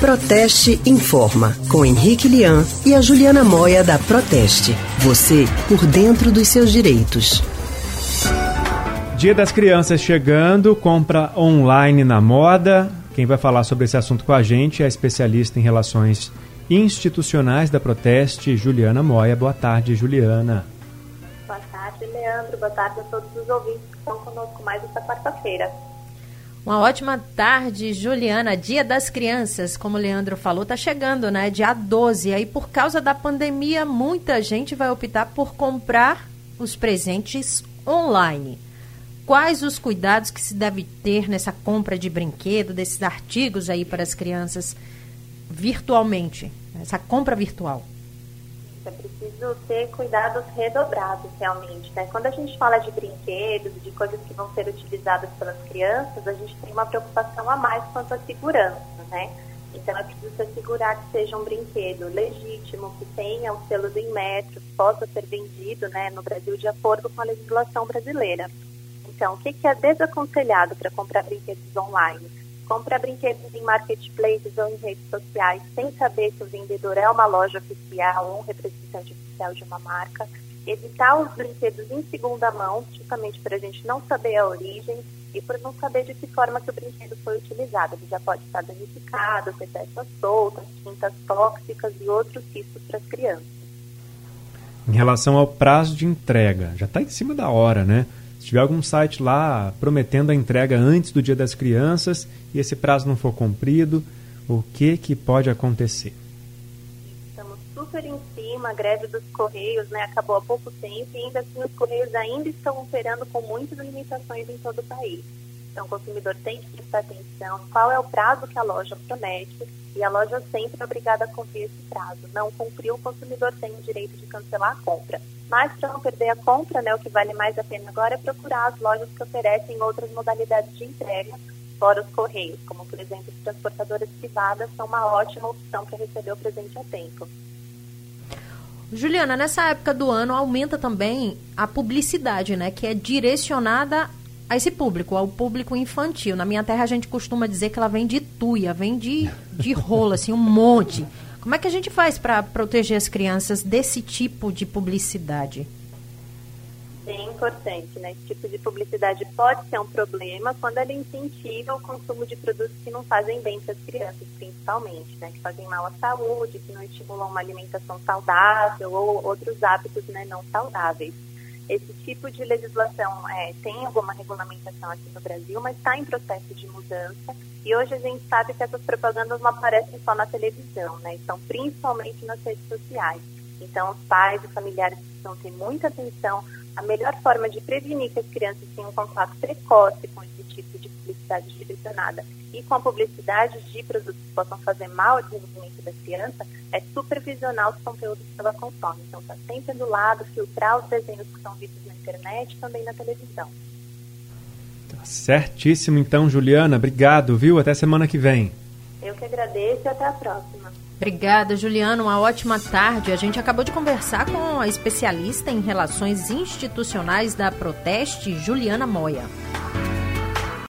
Proteste Informa, com Henrique Lian e a Juliana Moia da Proteste. Você por dentro dos seus direitos. Dia das Crianças chegando, compra online na moda. Quem vai falar sobre esse assunto com a gente é a especialista em relações institucionais da Proteste, Juliana Moia. Boa tarde, Juliana. Boa tarde, Leandro. Boa tarde a todos os ouvintes que estão conosco mais esta quarta-feira. Uma ótima tarde, Juliana. Dia das Crianças, como o Leandro falou, está chegando, né? Dia 12. Aí, por causa da pandemia, muita gente vai optar por comprar os presentes online. Quais os cuidados que se deve ter nessa compra de brinquedo, desses artigos aí para as crianças virtualmente? Essa compra virtual? É preciso ter cuidados redobrados, realmente. Né? Quando a gente fala de brinquedos, de coisas que vão ser utilizadas pelas crianças, a gente tem uma preocupação a mais quanto à segurança, né? Então é preciso se assegurar que seja um brinquedo legítimo, que tenha o selo do Inmetro, que possa ser vendido né, no Brasil de acordo com a legislação brasileira. Então, o que, que é desaconselhado para comprar brinquedos online? Compra brinquedos em marketplaces ou em redes sociais sem saber se o vendedor é uma loja oficial ou um representante oficial de uma marca. Evitar os brinquedos em segunda mão, justamente para a gente não saber a origem e por não saber de que forma que o brinquedo foi utilizado. Ele já pode estar danificado, ter peças soltas, tintas tóxicas e outros riscos para as crianças. Em relação ao prazo de entrega, já está em cima da hora, né? Se tiver algum site lá prometendo a entrega antes do Dia das Crianças e esse prazo não for cumprido, o que que pode acontecer? Estamos super em cima, a greve dos Correios né, acabou há pouco tempo e ainda assim os Correios ainda estão operando com muitas limitações em todo o país. Então, o consumidor tem que prestar atenção qual é o prazo que a loja promete e a loja sempre é obrigada a cumprir esse prazo. Não cumpriu, o consumidor tem o direito de cancelar a compra. Mas, para não perder a compra, né, o que vale mais a pena agora é procurar as lojas que oferecem outras modalidades de entrega, fora os correios, como, por exemplo, as transportadoras privadas são uma ótima opção para receber o presente a tempo. Juliana, nessa época do ano aumenta também a publicidade, né, que é direcionada a esse público, ao público infantil. Na minha terra a gente costuma dizer que ela vem de tuia, vem de, de rola, assim, um monte. Como é que a gente faz para proteger as crianças desse tipo de publicidade? Bem importante, né? Esse tipo de publicidade pode ser um problema quando ela incentiva o consumo de produtos que não fazem bem para as crianças, principalmente, né? Que fazem mal à saúde, que não estimulam uma alimentação saudável ou outros hábitos né, não saudáveis. Esse tipo de legislação é, tem alguma regulamentação aqui no Brasil, mas está em processo de mudança. E hoje a gente sabe que essas propagandas não aparecem só na televisão, né? Estão principalmente nas redes sociais. Então, os pais e familiares precisam ter muita atenção. A melhor forma de prevenir que as crianças tenham contato precoce com esse tipo de publicidade direcionada e com a publicidade de produtos que possam fazer mal ao desenvolvimento da criança é supervisionar os conteúdos que ela consome. Então, está sempre do lado, filtrar os desenhos que são vistos na internet e também na televisão. Tá certíssimo, então, Juliana. Obrigado, viu? Até semana que vem. Eu que agradeço e até a próxima. Obrigada, Juliana. Uma ótima tarde. A gente acabou de conversar com a especialista em relações institucionais da Proteste, Juliana Moia.